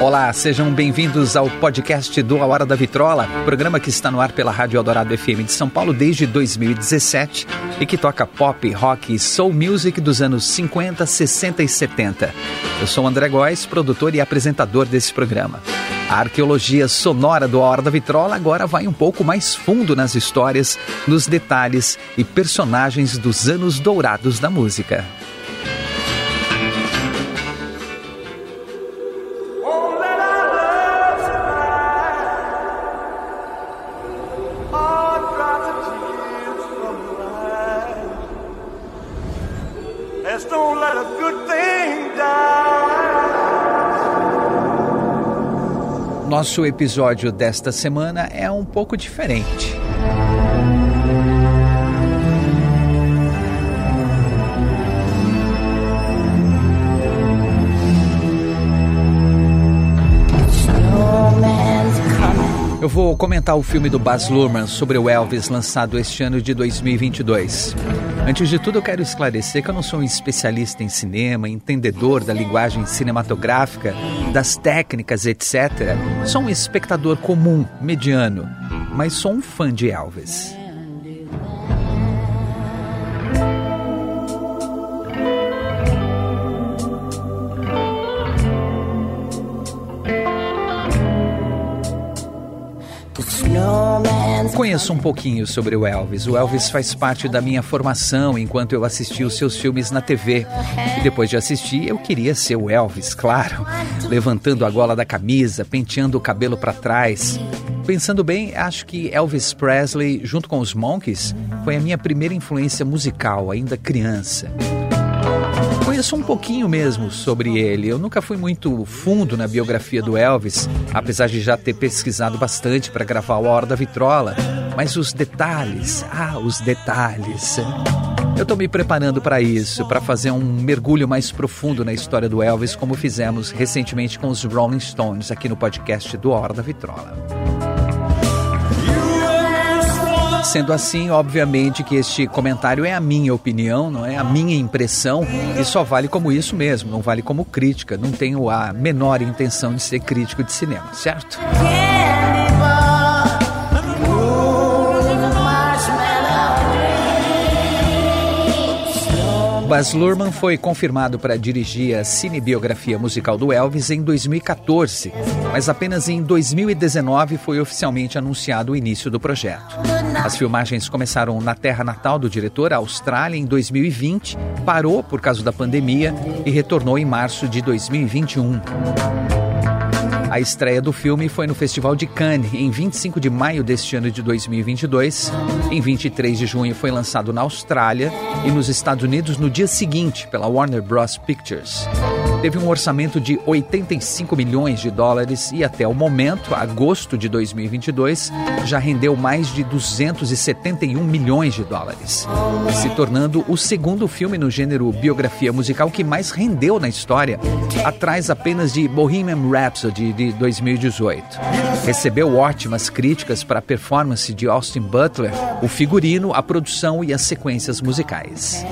Olá, sejam bem-vindos ao podcast do A Hora da Vitrola, programa que está no ar pela Rádio Eldorado FM de São Paulo desde 2017 e que toca pop, rock e soul music dos anos 50, 60 e 70. Eu sou André Góes, produtor e apresentador desse programa. A arqueologia sonora do A Hora da Vitrola agora vai um pouco mais fundo nas histórias, nos detalhes e personagens dos anos dourados da música. Nosso episódio desta semana é um pouco diferente. Eu vou comentar o filme do Baz Luhrmann sobre o Elvis lançado este ano de 2022. Antes de tudo, eu quero esclarecer que eu não sou um especialista em cinema, entendedor da linguagem cinematográfica, das técnicas, etc. Sou um espectador comum, mediano, mas sou um fã de Elvis. Conheço um pouquinho sobre o Elvis. O Elvis faz parte da minha formação enquanto eu assisti os seus filmes na TV. E depois de assistir, eu queria ser o Elvis, claro. Levantando a gola da camisa, penteando o cabelo para trás. Pensando bem, acho que Elvis Presley, junto com os Monkees, foi a minha primeira influência musical, ainda criança conheço um pouquinho mesmo sobre ele. Eu nunca fui muito fundo na biografia do Elvis, apesar de já ter pesquisado bastante para gravar o Hora da Vitrola. Mas os detalhes, ah, os detalhes. Eu estou me preparando para isso, para fazer um mergulho mais profundo na história do Elvis, como fizemos recentemente com os Rolling Stones aqui no podcast do Hora da Vitrola. Sendo assim, obviamente que este comentário é a minha opinião, não é a minha impressão e só vale como isso mesmo, não vale como crítica. Não tenho a menor intenção de ser crítico de cinema, certo? Baz Luhrmann foi confirmado para dirigir a cinebiografia musical do Elvis em 2014, mas apenas em 2019 foi oficialmente anunciado o início do projeto. As filmagens começaram na terra natal do diretor, a Austrália, em 2020, parou por causa da pandemia e retornou em março de 2021. A estreia do filme foi no Festival de Cannes, em 25 de maio deste ano de 2022. Em 23 de junho foi lançado na Austrália e nos Estados Unidos no dia seguinte pela Warner Bros. Pictures teve um orçamento de 85 milhões de dólares e até o momento, agosto de 2022, já rendeu mais de 271 milhões de dólares, se tornando o segundo filme no gênero biografia musical que mais rendeu na história, atrás apenas de Bohemian Rhapsody de 2018. Recebeu ótimas críticas para a performance de Austin Butler, o figurino, a produção e as sequências musicais.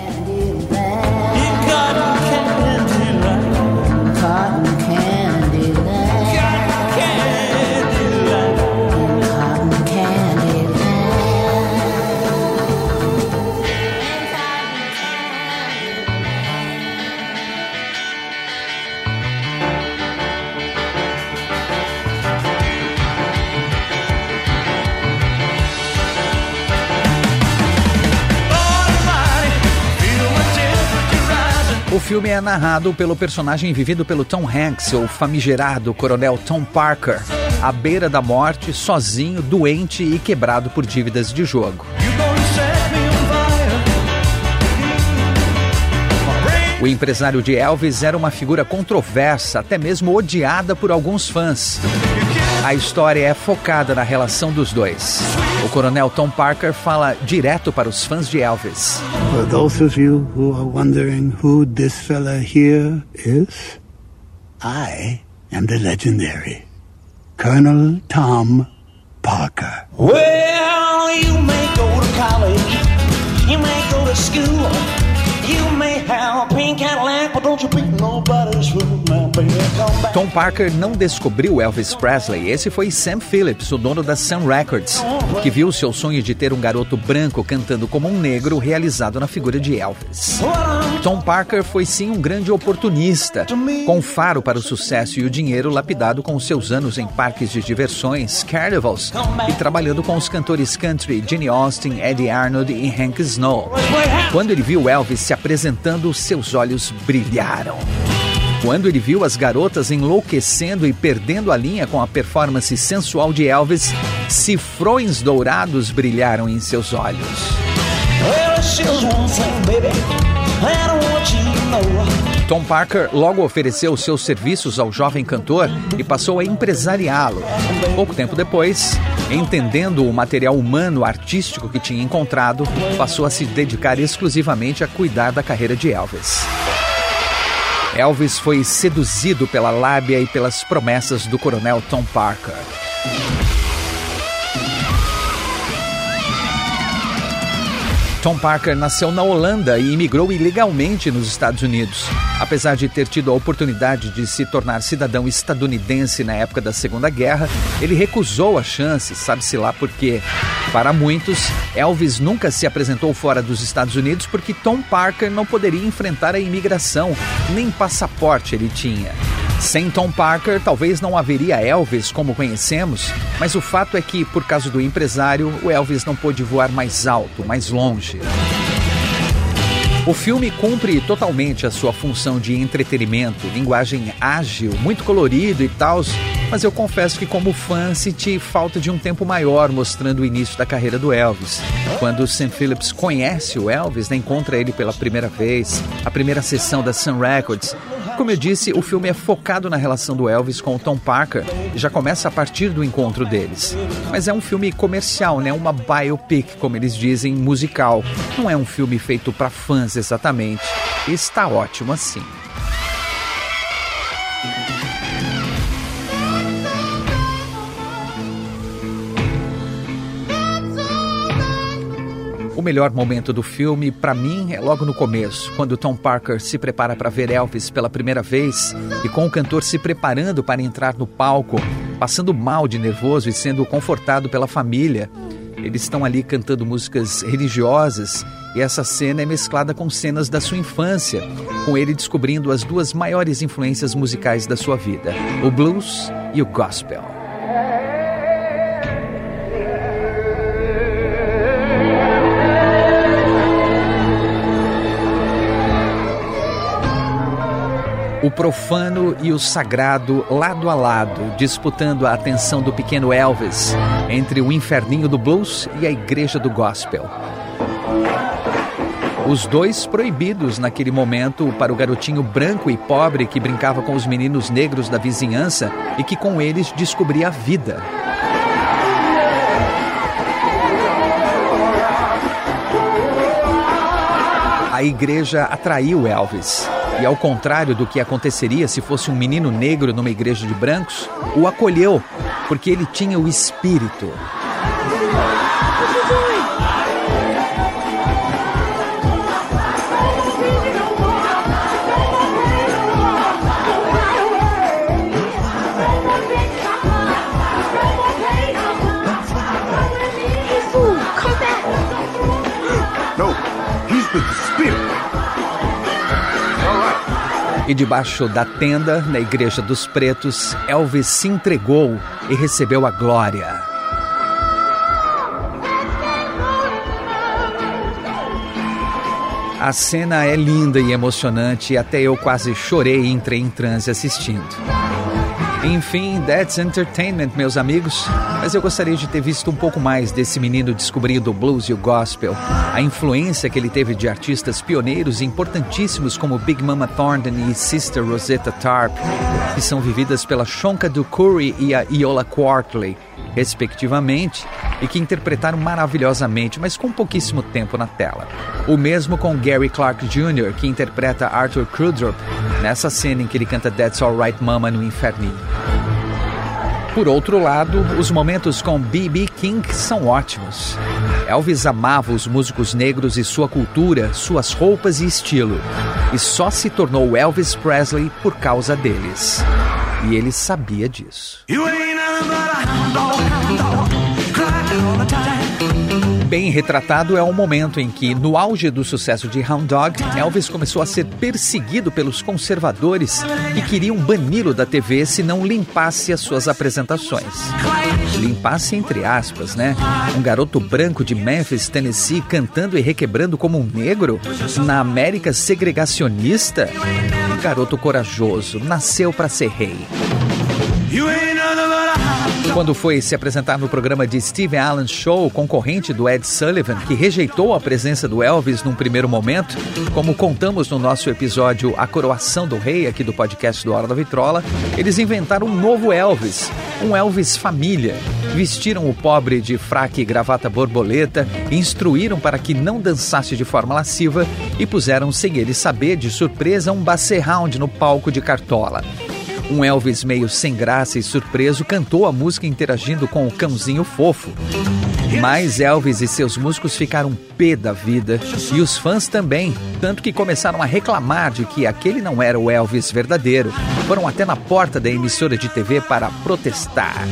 Filme é narrado pelo personagem vivido pelo Tom Hanks, o famigerado coronel Tom Parker, à beira da morte, sozinho, doente e quebrado por dívidas de jogo. O empresário de Elvis era uma figura controversa, até mesmo odiada por alguns fãs. A história é focada na relação dos dois. O coronel Tom Parker fala direto para os fãs de Elvis. For those of you who are wondering who this fella here is, I am the legendary Colonel Tom Parker. Well, you may go to college, you may go to school, you may have a pink Cadillac, but don't you beat now, Tom Parker não descobriu Elvis Presley. Esse foi Sam Phillips, o dono da Sun Records, que viu seu sonho de ter um garoto branco cantando como um negro realizado na figura de Elvis. Tom Parker foi sim um grande oportunista, com faro para o sucesso e o dinheiro lapidado com seus anos em parques de diversões, carnivals e trabalhando com os cantores country Jenny Austin, Eddie Arnold e Hank Snow. Quando ele viu Elvis se apresentando, seus olhos brilharam. Quando ele viu as garotas enlouquecendo e perdendo a linha com a performance sensual de Elvis, cifrões dourados brilharam em seus olhos. Tom Parker logo ofereceu seus serviços ao jovem cantor e passou a empresariá-lo. Pouco tempo depois, entendendo o material humano artístico que tinha encontrado, passou a se dedicar exclusivamente a cuidar da carreira de Elvis. Elvis foi seduzido pela lábia e pelas promessas do coronel Tom Parker. Tom Parker nasceu na Holanda e imigrou ilegalmente nos Estados Unidos. Apesar de ter tido a oportunidade de se tornar cidadão estadunidense na época da Segunda Guerra, ele recusou a chance, sabe-se lá por quê. Para muitos, Elvis nunca se apresentou fora dos Estados Unidos porque Tom Parker não poderia enfrentar a imigração, nem passaporte ele tinha. Sem Tom Parker, talvez não haveria Elvis como conhecemos, mas o fato é que, por causa do empresário, o Elvis não pôde voar mais alto, mais longe. O filme cumpre totalmente a sua função de entretenimento, linguagem ágil, muito colorido e tal, mas eu confesso que como fã senti falta de um tempo maior mostrando o início da carreira do Elvis. Quando Sam Phillips conhece o Elvis, né, encontra ele pela primeira vez, a primeira sessão da Sun Records, como eu disse, o filme é focado na relação do Elvis com o Tom Parker e já começa a partir do encontro deles. Mas é um filme comercial, né? Uma biopic, como eles dizem, musical. Não é um filme feito para fãs exatamente. Está ótimo assim. O melhor momento do filme, para mim, é logo no começo, quando Tom Parker se prepara para ver Elvis pela primeira vez e com o cantor se preparando para entrar no palco, passando mal de nervoso e sendo confortado pela família. Eles estão ali cantando músicas religiosas e essa cena é mesclada com cenas da sua infância, com ele descobrindo as duas maiores influências musicais da sua vida: o blues e o gospel. O profano e o sagrado lado a lado, disputando a atenção do pequeno Elvis entre o inferninho do blues e a igreja do gospel. Os dois proibidos naquele momento para o garotinho branco e pobre que brincava com os meninos negros da vizinhança e que com eles descobria a vida. A igreja atraiu Elvis e ao contrário do que aconteceria se fosse um menino negro numa igreja de brancos, o acolheu, porque ele tinha o espírito. E debaixo da tenda, na Igreja dos Pretos, Elvis se entregou e recebeu a glória. A cena é linda e emocionante até eu quase chorei e entrei em transe assistindo. Enfim, that's entertainment, meus amigos. Mas eu gostaria de ter visto um pouco mais desse menino descobrindo o blues e o gospel, a influência que ele teve de artistas pioneiros e importantíssimos como Big Mama Thornton e Sister Rosetta Tarp, que são vividas pela Shonka Curry e a Iola Quartley, respectivamente, e que interpretaram maravilhosamente, mas com pouquíssimo tempo na tela. O mesmo com Gary Clark Jr., que interpreta Arthur Crudup nessa cena em que ele canta That's Alright Mama no Inferninho. Por outro lado, os momentos com B.B. King são ótimos. Elvis amava os músicos negros e sua cultura, suas roupas e estilo. E só se tornou Elvis Presley por causa deles. E ele sabia disso. Bem retratado é o momento em que, no auge do sucesso de Hound Dog, Elvis começou a ser perseguido pelos conservadores que queriam bani-lo da TV se não limpasse as suas apresentações. Limpasse entre aspas, né? Um garoto branco de Memphis, Tennessee, cantando e requebrando como um negro? Na América segregacionista? Um garoto corajoso, nasceu para ser rei. Quando foi se apresentar no programa de Steve Allen Show, concorrente do Ed Sullivan, que rejeitou a presença do Elvis num primeiro momento, como contamos no nosso episódio A Coroação do Rei, aqui do podcast do Hora da Vitrola, eles inventaram um novo Elvis, um Elvis família. Vestiram o pobre de fraque e gravata borboleta, instruíram para que não dançasse de forma lasciva e puseram, sem ele saber, de surpresa, um basset-hound no palco de cartola. Um Elvis meio sem graça e surpreso cantou a música interagindo com o cãozinho fofo. Mas Elvis e seus músicos ficaram pé da vida e os fãs também, tanto que começaram a reclamar de que aquele não era o Elvis verdadeiro. Foram até na porta da emissora de TV para protestar.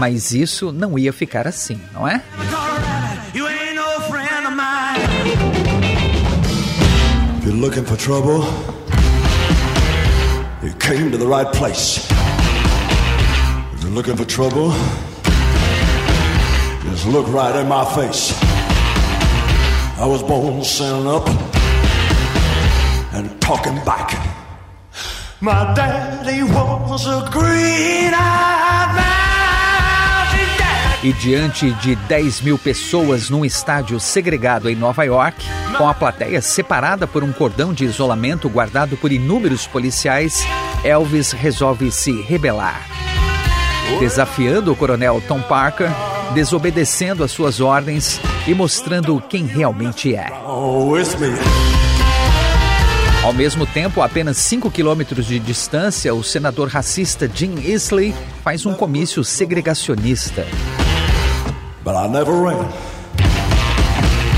Mas isso não ia ficar assim, não é? Looking for trouble, you came to the right place. If you're looking for trouble, just look right in my face. I was born standing up and talking back. My daddy was a green-eyed man. E diante de 10 mil pessoas num estádio segregado em Nova York, com a plateia separada por um cordão de isolamento guardado por inúmeros policiais, Elvis resolve se rebelar. Desafiando o coronel Tom Parker, desobedecendo às suas ordens e mostrando quem realmente é. Ao mesmo tempo, a apenas 5 quilômetros de distância, o senador racista Jim Isley faz um comício segregacionista.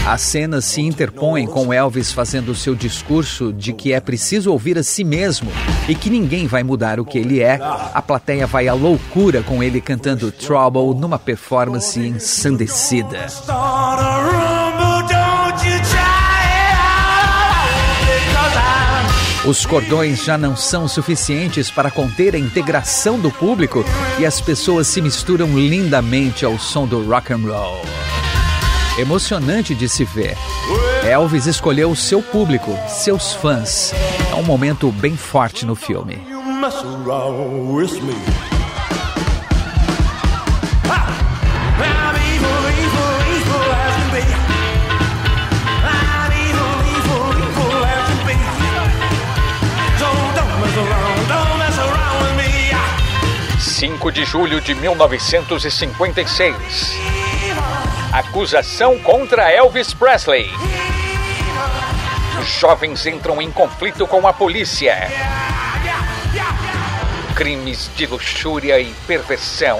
As cenas se interpõem com Elvis fazendo seu discurso de que é preciso ouvir a si mesmo e que ninguém vai mudar o que ele é. A plateia vai à loucura com ele cantando Trouble numa performance ensandecida. Os cordões já não são suficientes para conter a integração do público e as pessoas se misturam lindamente ao som do rock and roll. Emocionante de se ver. Elvis escolheu seu público, seus fãs. É um momento bem forte no filme. 5 de julho de 1956. Acusação contra Elvis Presley. Jovens entram em conflito com a polícia. Crimes de luxúria e perversão.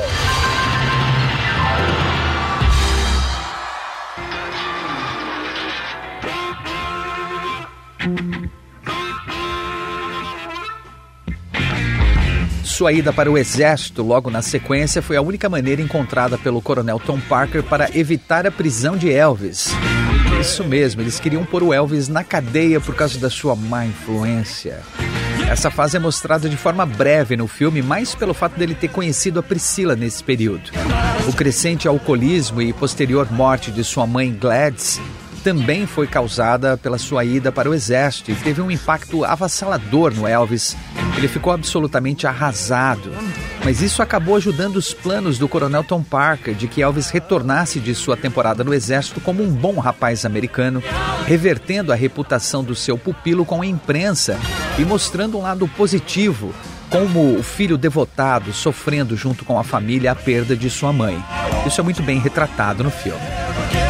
Sua ida para o exército logo na sequência foi a única maneira encontrada pelo coronel Tom Parker para evitar a prisão de Elvis. Isso mesmo, eles queriam pôr o Elvis na cadeia por causa da sua má influência. Essa fase é mostrada de forma breve no filme, mais pelo fato dele ter conhecido a Priscila nesse período. O crescente alcoolismo e posterior morte de sua mãe Gladys também foi causada pela sua ida para o exército e teve um impacto avassalador no Elvis. Ele ficou absolutamente arrasado. Mas isso acabou ajudando os planos do coronel Tom Parker de que Elvis retornasse de sua temporada no exército como um bom rapaz americano, revertendo a reputação do seu pupilo com a imprensa e mostrando um lado positivo, como o filho devotado sofrendo junto com a família a perda de sua mãe. Isso é muito bem retratado no filme.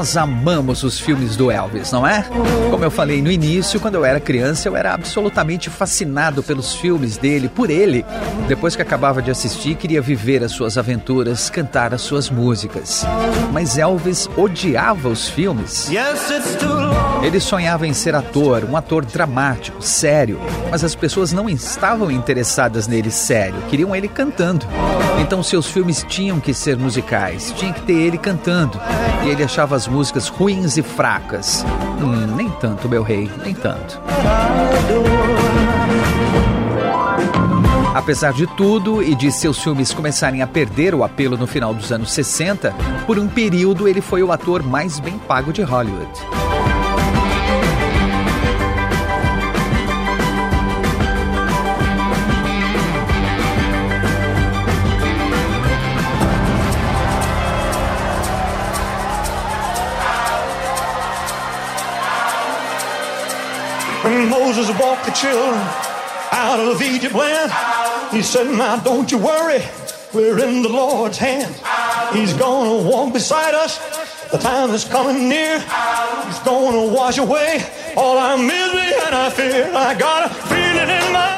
Nós amamos os filmes do Elvis, não é? Como eu falei no início, quando eu era criança, eu era absolutamente fascinado pelos filmes dele, por ele. Depois que acabava de assistir, queria viver as suas aventuras, cantar as suas músicas. Mas Elvis odiava os filmes. Ele sonhava em ser ator, um ator dramático, sério, mas as pessoas não estavam interessadas nele sério, queriam ele cantando. Então seus filmes tinham que ser musicais, tinha que ter ele cantando. E ele achava as músicas ruins e fracas. Hum, nem tanto, meu rei, nem tanto. Apesar de tudo e de seus filmes começarem a perder o apelo no final dos anos 60, por um período ele foi o ator mais bem pago de Hollywood. Children out of Egypt land, he said, Now don't you worry, we're in the Lord's hand. He's gonna walk beside us. The time is coming near. He's gonna wash away all our misery and our fear. I gotta my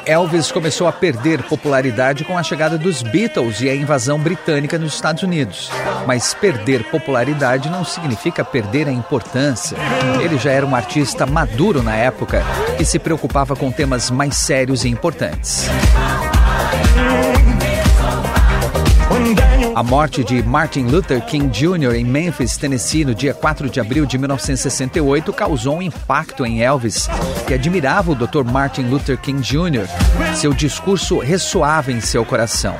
Elvis começou a perder popularidade com a chegada dos Beatles e a invasão britânica nos Estados Unidos. Mas perder popularidade não significa perder a importância. Ele já era um artista maduro na época e se preocupava com temas mais sérios e importantes. A morte de Martin Luther King Jr. em Memphis, Tennessee, no dia 4 de abril de 1968, causou um impacto em Elvis, que admirava o Dr. Martin Luther King Jr. Seu discurso ressoava em seu coração.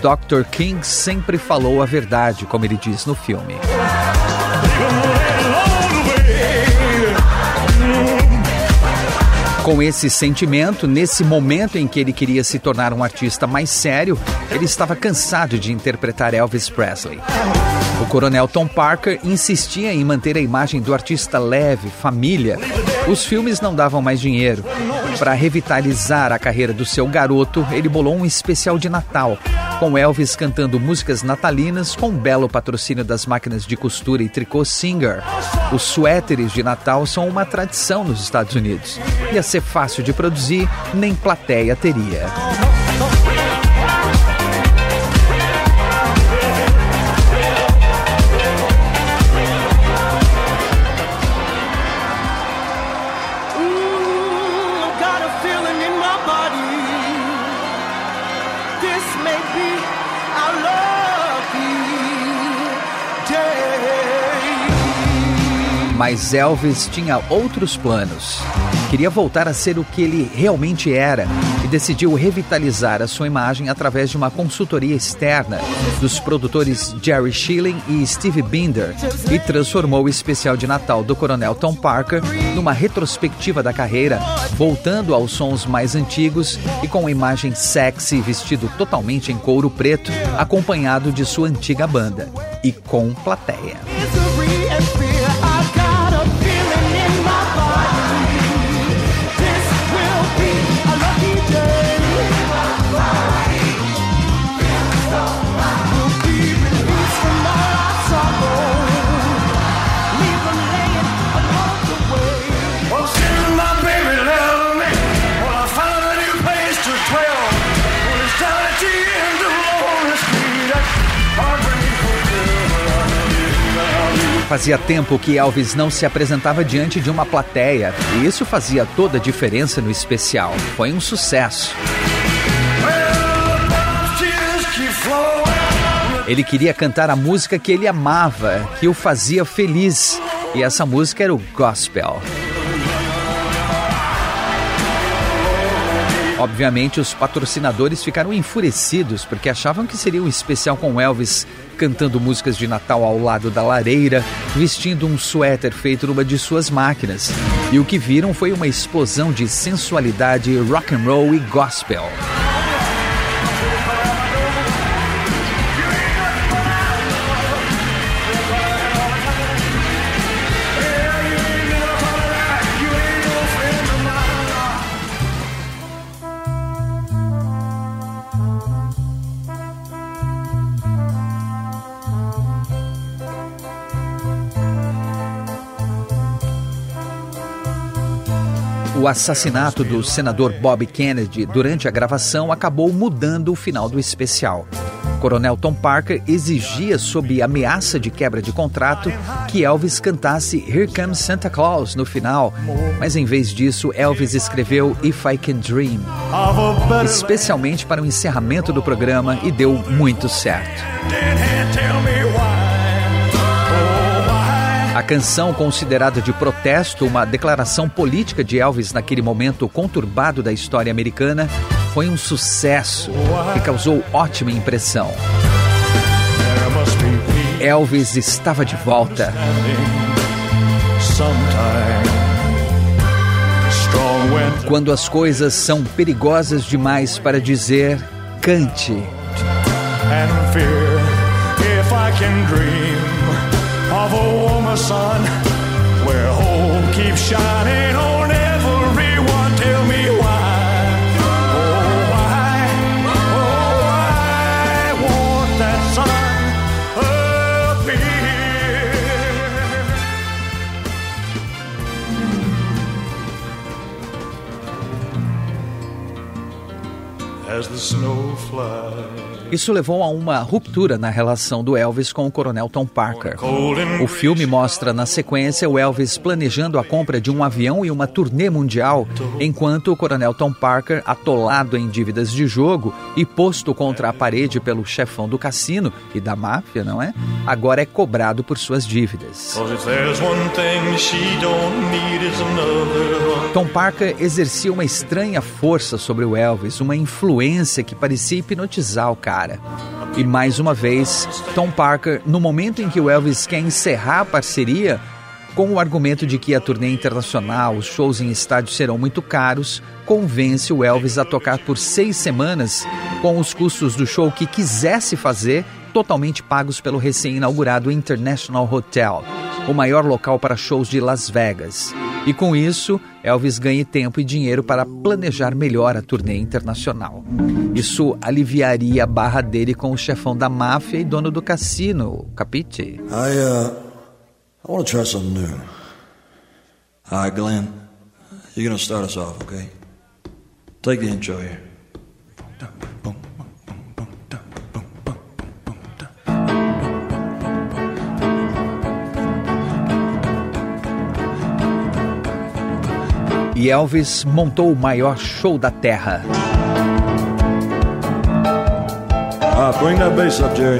Dr. King sempre falou a verdade, como ele diz no filme. Com esse sentimento, nesse momento em que ele queria se tornar um artista mais sério, ele estava cansado de interpretar Elvis Presley. O coronel Tom Parker insistia em manter a imagem do artista leve, família. Os filmes não davam mais dinheiro. Para revitalizar a carreira do seu garoto, ele bolou um especial de Natal, com Elvis cantando músicas natalinas com um belo patrocínio das máquinas de costura e tricô Singer. Os suéteres de Natal são uma tradição nos Estados Unidos. Ia ser fácil de produzir, nem plateia teria. Mas Elvis tinha outros planos. Queria voltar a ser o que ele realmente era e decidiu revitalizar a sua imagem através de uma consultoria externa dos produtores Jerry Schilling e Steve Binder e transformou o especial de Natal do Coronel Tom Parker numa retrospectiva da carreira, voltando aos sons mais antigos e com uma imagem sexy vestido totalmente em couro preto, acompanhado de sua antiga banda e com plateia. Fazia tempo que Elvis não se apresentava diante de uma plateia, e isso fazia toda a diferença no especial. Foi um sucesso. Ele queria cantar a música que ele amava, que o fazia feliz, e essa música era o gospel. Obviamente, os patrocinadores ficaram enfurecidos porque achavam que seria um especial com Elvis cantando músicas de Natal ao lado da lareira, vestindo um suéter feito numa de suas máquinas. E o que viram foi uma explosão de sensualidade, rock and roll e gospel. O assassinato do senador Bob Kennedy durante a gravação acabou mudando o final do especial. Coronel Tom Parker exigia, sob ameaça de quebra de contrato, que Elvis cantasse Here Comes Santa Claus no final, mas em vez disso, Elvis escreveu If I Can Dream, especialmente para o encerramento do programa e deu muito certo. A canção, considerada de protesto, uma declaração política de Elvis naquele momento conturbado da história americana, foi um sucesso e causou ótima impressão. Elvis estava de volta. Quando as coisas são perigosas demais para dizer, cante. and fear. If I can dream of a woman, son, where hope keeps shining on everyone. Tell me why. Oh, why? Oh, why won't that sun appear? As the snow flies. Isso levou a uma ruptura na relação do Elvis com o coronel Tom Parker. O filme mostra na sequência o Elvis planejando a compra de um avião e uma turnê mundial, enquanto o coronel Tom Parker, atolado em dívidas de jogo e posto contra a parede pelo chefão do cassino e da máfia, não é? Agora é cobrado por suas dívidas. Tom Parker exercia uma estranha força sobre o Elvis, uma influência que parecia hipnotizar o cara. E mais uma vez, Tom Parker, no momento em que o Elvis quer encerrar a parceria, com o argumento de que a turnê internacional, os shows em estádios serão muito caros, convence o Elvis a tocar por seis semanas, com os custos do show que quisesse fazer totalmente pagos pelo recém-inaugurado International Hotel, o maior local para shows de Las Vegas. E com isso, Elvis ganha tempo e dinheiro para planejar melhor a turnê internacional. Isso aliviaria a barra dele com o chefão da máfia e dono do cassino, Capite. I, uh, I want to try something new. All right, Glenn, you're to start us off, okay? Take the intro here. E Elvis montou o maior show da terra. Right, bring that bass up, Jerry.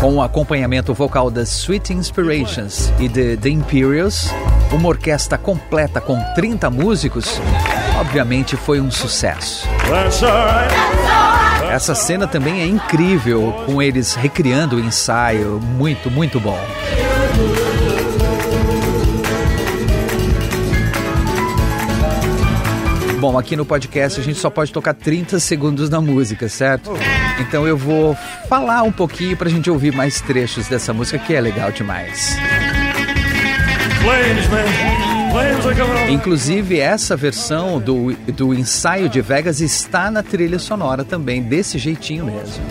Com o acompanhamento vocal das Sweet Inspirations e de The Imperials, uma orquestra completa com 30 músicos, obviamente foi um sucesso. Essa cena também é incrível, com eles recriando o ensaio, muito, muito bom. Bom, aqui no podcast a gente só pode tocar 30 segundos da música, certo? Então eu vou falar um pouquinho pra gente ouvir mais trechos dessa música que é legal demais. Flames, man. Inclusive, essa versão do, do ensaio de Vegas está na trilha sonora também, desse jeitinho mesmo.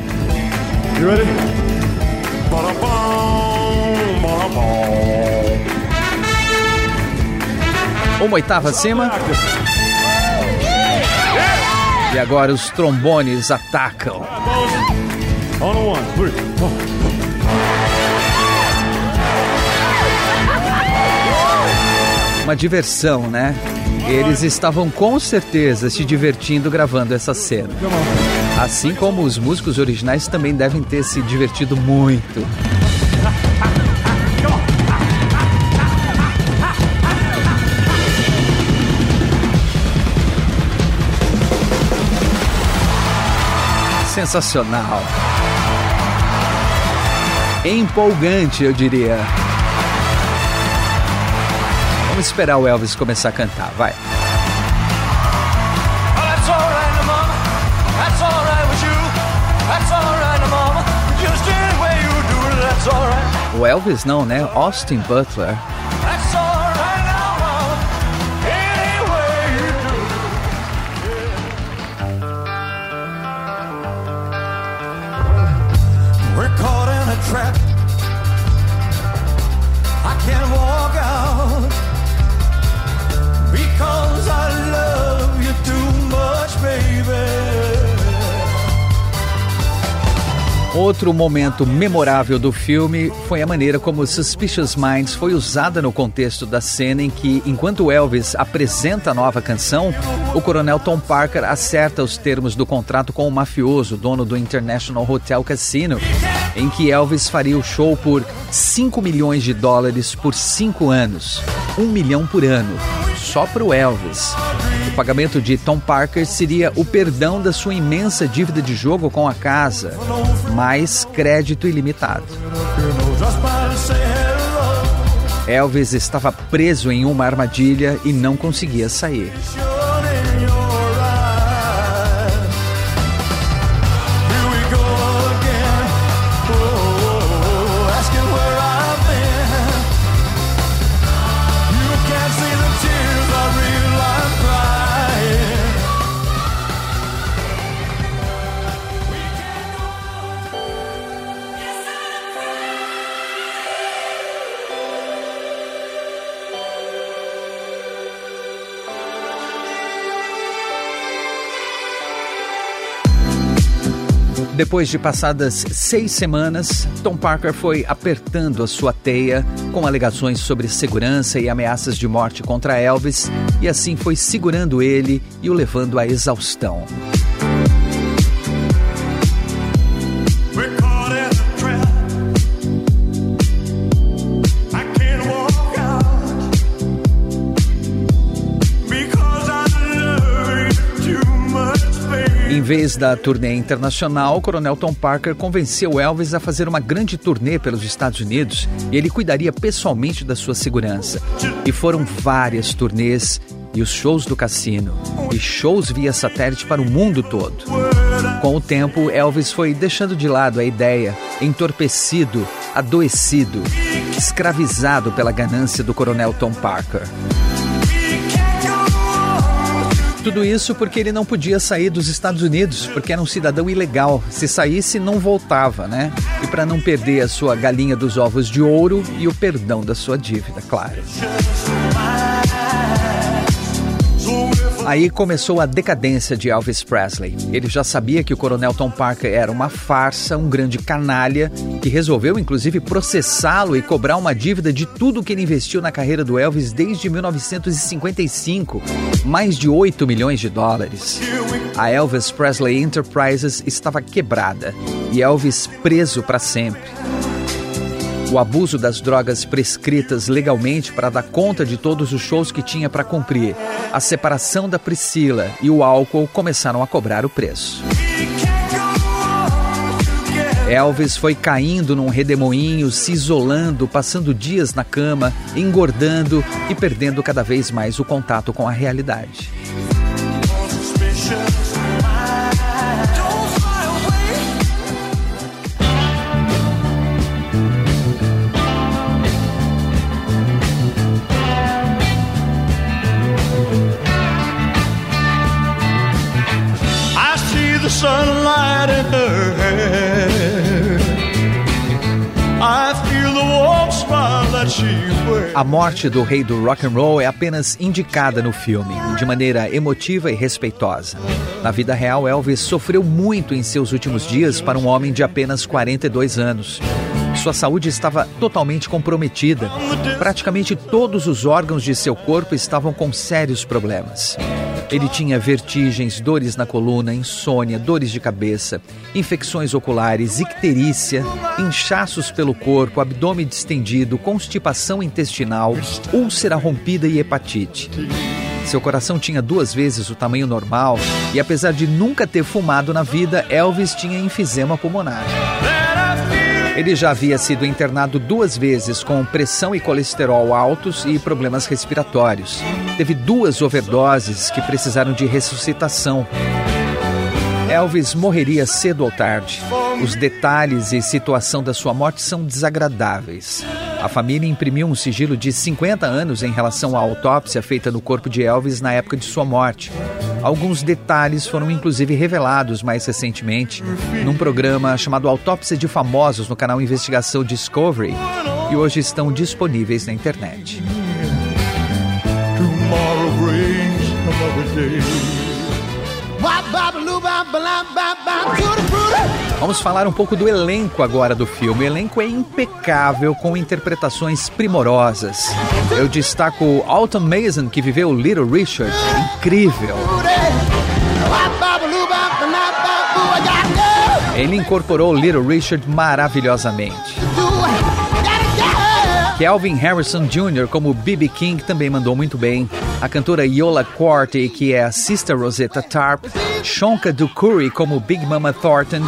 Uma oitava acima. E agora os trombones atacam. Uma diversão, né? Eles estavam com certeza se divertindo gravando essa cena. Assim como os músicos originais também devem ter se divertido muito. Sensacional. Empolgante, eu diria. Vamos esperar o Elvis começar a cantar, vai. O Elvis não, né? Austin Butler. Outro momento memorável do filme foi a maneira como Suspicious Minds foi usada no contexto da cena em que, enquanto Elvis apresenta a nova canção, o coronel Tom Parker acerta os termos do contrato com o mafioso, dono do International Hotel Casino, em que Elvis faria o show por 5 milhões de dólares por 5 anos, 1 milhão por ano, só para o Elvis. Pagamento de Tom Parker seria o perdão da sua imensa dívida de jogo com a casa, mais crédito ilimitado. Elvis estava preso em uma armadilha e não conseguia sair. Depois de passadas seis semanas, Tom Parker foi apertando a sua teia com alegações sobre segurança e ameaças de morte contra Elvis, e assim foi segurando ele e o levando à exaustão. Vez da turnê internacional, o coronel Tom Parker convenceu Elvis a fazer uma grande turnê pelos Estados Unidos e ele cuidaria pessoalmente da sua segurança. E foram várias turnês e os shows do cassino e shows via satélite para o mundo todo. Com o tempo, Elvis foi deixando de lado a ideia, entorpecido, adoecido, escravizado pela ganância do coronel Tom Parker. Tudo isso porque ele não podia sair dos Estados Unidos, porque era um cidadão ilegal. Se saísse, não voltava, né? E para não perder a sua galinha dos ovos de ouro e o perdão da sua dívida, claro. Aí começou a decadência de Elvis Presley. Ele já sabia que o coronel Tom Parker era uma farsa, um grande canalha, que resolveu inclusive processá-lo e cobrar uma dívida de tudo que ele investiu na carreira do Elvis desde 1955, mais de 8 milhões de dólares. A Elvis Presley Enterprises estava quebrada e Elvis preso para sempre. O abuso das drogas prescritas legalmente para dar conta de todos os shows que tinha para cumprir, a separação da Priscila e o álcool começaram a cobrar o preço. Elvis foi caindo num redemoinho, se isolando, passando dias na cama, engordando e perdendo cada vez mais o contato com a realidade. Sunlight in her hair. I feel the warm smile that she wears. A morte do rei do rock and roll é apenas indicada no filme, de maneira emotiva e respeitosa. Na vida real, Elvis sofreu muito em seus últimos dias para um homem de apenas 42 anos. Sua saúde estava totalmente comprometida. Praticamente todos os órgãos de seu corpo estavam com sérios problemas. Ele tinha vertigens, dores na coluna, insônia, dores de cabeça, infecções oculares, icterícia, inchaços pelo corpo, abdômen distendido, constipação intestinal, úlcera rompida e hepatite. Seu coração tinha duas vezes o tamanho normal e, apesar de nunca ter fumado na vida, Elvis tinha enfisema pulmonar. Ele já havia sido internado duas vezes com pressão e colesterol altos e problemas respiratórios. Teve duas overdoses que precisaram de ressuscitação. Elvis morreria cedo ou tarde. Os detalhes e situação da sua morte são desagradáveis. A família imprimiu um sigilo de 50 anos em relação à autópsia feita no corpo de Elvis na época de sua morte. Alguns detalhes foram inclusive revelados mais recentemente num programa chamado Autópsia de Famosos no canal Investigação Discovery e hoje estão disponíveis na internet. Tomorrow Vamos falar um pouco do elenco agora do filme. O elenco é impecável, com interpretações primorosas. Eu destaco Alton Mason, que viveu Little Richard. Incrível. Ele incorporou Little Richard maravilhosamente. Kelvin Harrison Jr. como B.B. King também mandou muito bem. A cantora Yola Quarty, que é a Sister Rosetta Tarp. Shonka Ducurry como Big Mama Thornton.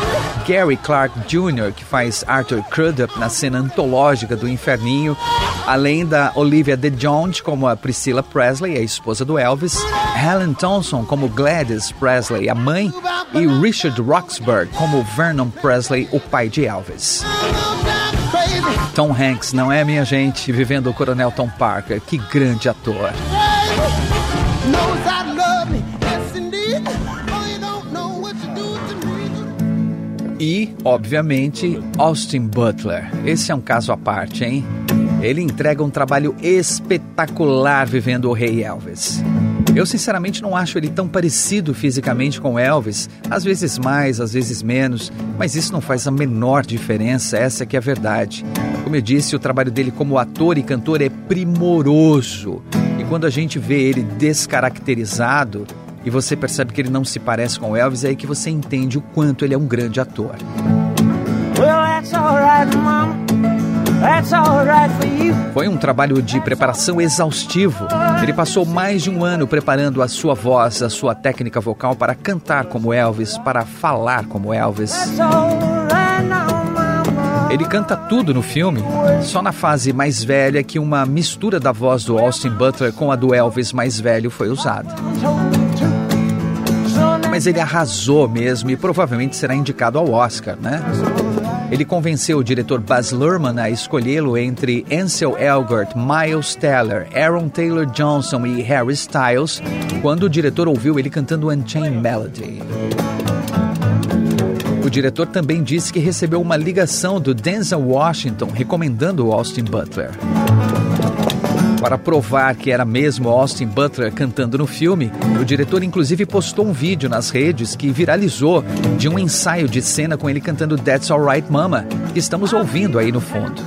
Gary Clark Jr., que faz Arthur Crudup na cena antológica do Inferninho. Além da Olivia DeJonge como a Priscilla Presley, a esposa do Elvis. Helen Thompson como Gladys Presley, a mãe. E Richard Roxburgh como Vernon Presley, o pai de Elvis. Tom Hanks, não é, minha gente? Vivendo o Coronel Tom Parker. Que grande ator. E, obviamente, Austin Butler. Esse é um caso à parte, hein? Ele entrega um trabalho espetacular vivendo o Rei Elvis. Eu sinceramente não acho ele tão parecido fisicamente com Elvis, às vezes mais, às vezes menos, mas isso não faz a menor diferença, essa que é a verdade. Como eu disse, o trabalho dele como ator e cantor é primoroso. Quando a gente vê ele descaracterizado e você percebe que ele não se parece com Elvis, é aí que você entende o quanto ele é um grande ator. Foi um trabalho de preparação exaustivo. Ele passou mais de um ano preparando a sua voz, a sua técnica vocal para cantar como Elvis, para falar como Elvis. Ele canta tudo no filme, só na fase mais velha que uma mistura da voz do Austin Butler com a do Elvis mais velho foi usada. Mas ele arrasou mesmo e provavelmente será indicado ao Oscar, né? Ele convenceu o diretor Baz Luhrmann a escolhê-lo entre Ansel Elgort, Miles Teller, Aaron Taylor Johnson e Harry Styles quando o diretor ouviu ele cantando Unchained Melody. O diretor também disse que recebeu uma ligação do Denzel Washington recomendando Austin Butler. Para provar que era mesmo Austin Butler cantando no filme, o diretor inclusive postou um vídeo nas redes que viralizou de um ensaio de cena com ele cantando That's Alright Mama, que estamos ouvindo aí no fundo.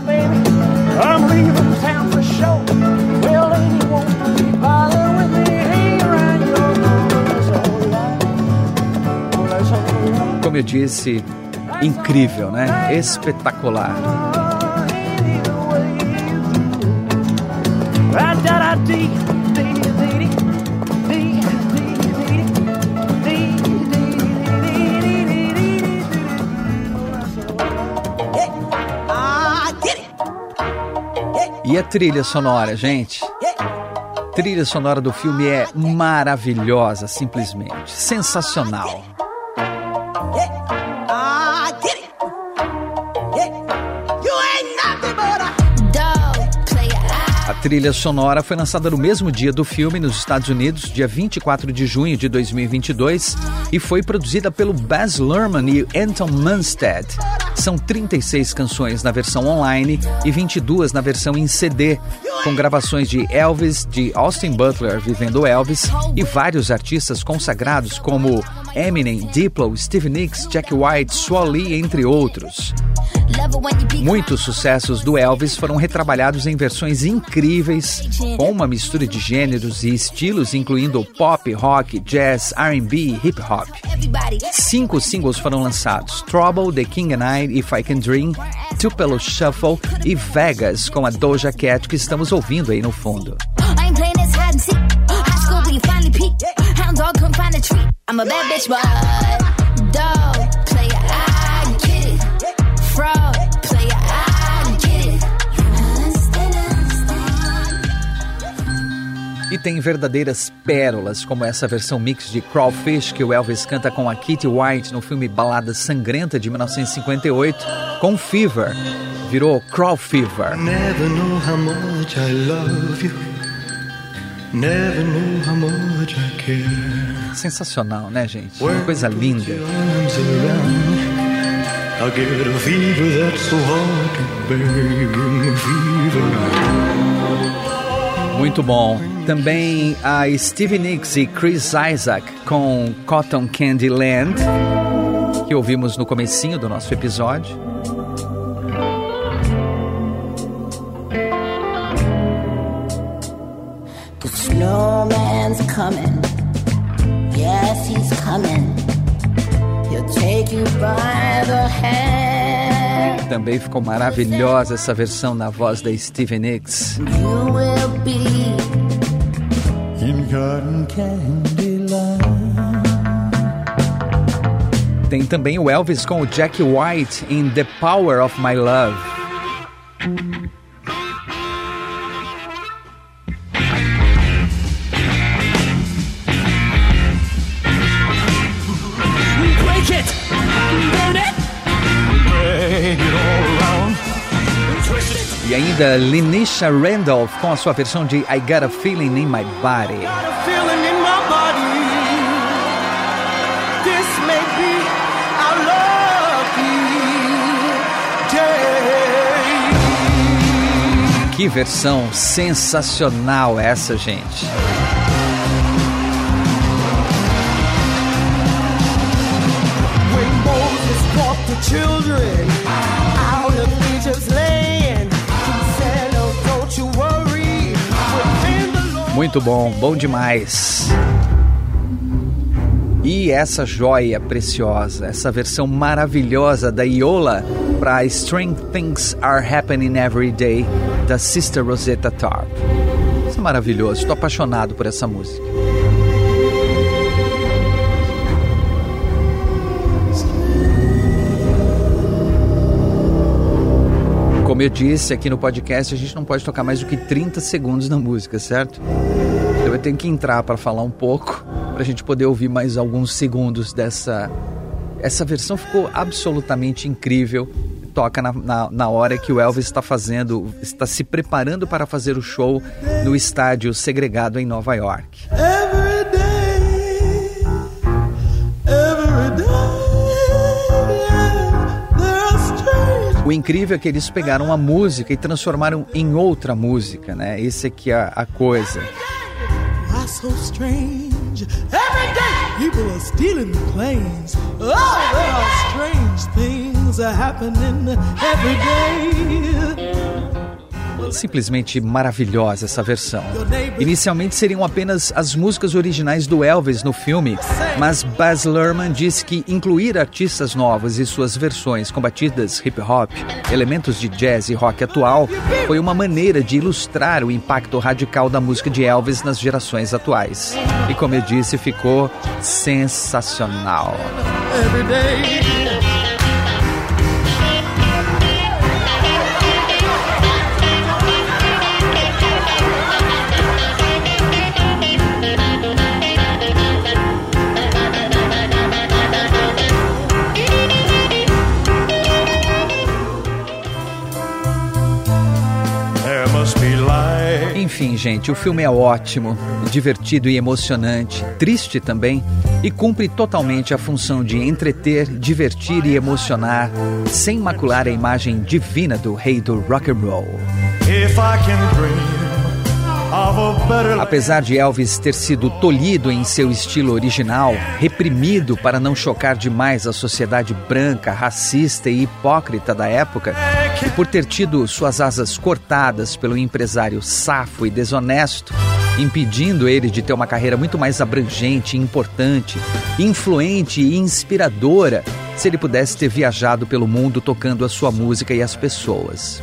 Como eu disse, incrível, né? Espetacular. E a trilha sonora, gente? Trilha sonora do filme é maravilhosa, simplesmente. Sensacional. Trilha sonora foi lançada no mesmo dia do filme nos Estados Unidos, dia 24 de junho de 2022, e foi produzida pelo Baz Luhrmann e Anton Munstead. São 36 canções na versão online e 22 na versão em CD, com gravações de Elvis, de Austin Butler vivendo Elvis e vários artistas consagrados como Eminem, Diplo, Stevie Nicks, Jack White, Swae Lee, entre outros. Muitos sucessos do Elvis foram retrabalhados em versões incríveis, com uma mistura de gêneros e estilos, incluindo pop, rock, jazz, R&B e hip hop. Cinco singles foram lançados: Trouble, The King and I, If I Can Dream, Tupelo Shuffle e Vegas, com a Doja Cat que estamos ouvindo aí no fundo. I'm a bad bitch, but dog player, I get it. Fraud player, I get it. E tem verdadeiras pérolas, como essa versão mix de Crawfish que o Elvis canta com a Kitty White no filme Balada Sangrenta de 1958, com Fever. Virou Crawl Fever. Never know how much I love you. Never know how much I care. Sensacional, né, gente? Uma coisa linda. Muito bom. Também a Stevie Nicks e Chris Isaac com Cotton Candy Land, que ouvimos no comecinho do nosso episódio. The snowman's coming. Yes, he's coming. He'll take you by the hand. Também ficou maravilhosa essa versão na voz da Stevie Nicks. You will be In cotton candy land. Tem também o Elvis com o Jack White em The Power of My Love. It! Ainda Linisha Randolph com a sua versão de I Got a Feeling in My Body. Que versão sensacional essa, gente. When Moses brought the children out of Egypt's land, Muito bom, bom demais. E essa joia preciosa, essa versão maravilhosa da Iola para Strange Things Are Happening Every Day da Sister Rosetta Tarp. Isso é maravilhoso, estou apaixonado por essa música. Como eu disse aqui no podcast, a gente não pode tocar mais do que 30 segundos na música, certo? Então eu tenho que entrar para falar um pouco, para a gente poder ouvir mais alguns segundos dessa. Essa versão ficou absolutamente incrível. Toca na, na, na hora que o Elvis está fazendo, está se preparando para fazer o show no estádio segregado em Nova York. O incrível é que eles pegaram uma música e transformaram em outra música, né? Esse aqui é a coisa. Every Simplesmente maravilhosa essa versão. Inicialmente seriam apenas as músicas originais do Elvis no filme, mas Baz Luhrmann disse que incluir artistas novos e suas versões com batidas hip hop, elementos de jazz e rock atual, foi uma maneira de ilustrar o impacto radical da música de Elvis nas gerações atuais. E como eu disse, ficou sensacional. Enfim, gente, o filme é ótimo, divertido e emocionante, triste também, e cumpre totalmente a função de entreter, divertir e emocionar, sem macular a imagem divina do rei do rock and roll. Apesar de Elvis ter sido tolhido em seu estilo original, reprimido para não chocar demais a sociedade branca, racista e hipócrita da época, por ter tido suas asas cortadas pelo empresário safo e desonesto, impedindo ele de ter uma carreira muito mais abrangente, importante, influente e inspiradora se ele pudesse ter viajado pelo mundo tocando a sua música e as pessoas.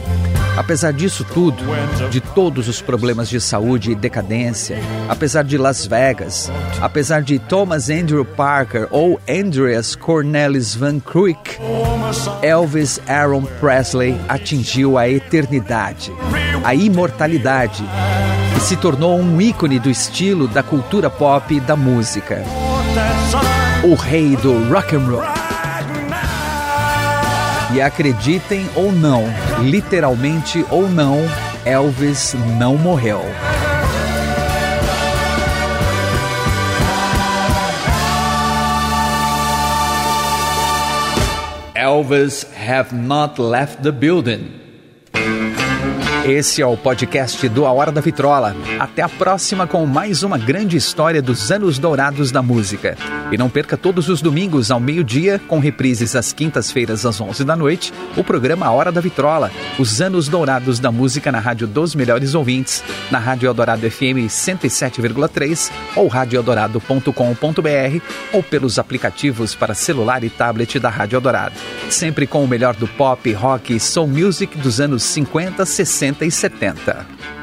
Apesar disso tudo, de todos os problemas de saúde e decadência, apesar de Las Vegas, apesar de Thomas Andrew Parker ou Andreas Cornelis Van Cruyck, Elvis Aaron Presley atingiu a eternidade, a imortalidade e se tornou um ícone do estilo, da cultura pop e da música. O rei do rock and roll. E acreditem ou não, literalmente ou não, Elvis não morreu. Elvis have not left the building. Esse é o podcast do A Hora da Vitrola. Até a próxima com mais uma grande história dos anos dourados da música. E não perca todos os domingos ao meio-dia, com reprises às quintas-feiras às 11 da noite, o programa A Hora da Vitrola, os anos dourados da música na Rádio dos Melhores Ouvintes, na Rádio Eldorado FM 107,3 ou radioeldorado.com.br ou pelos aplicativos para celular e tablet da Rádio Eldorado. Sempre com o melhor do pop, rock e soul music dos anos 50, 60 e 70.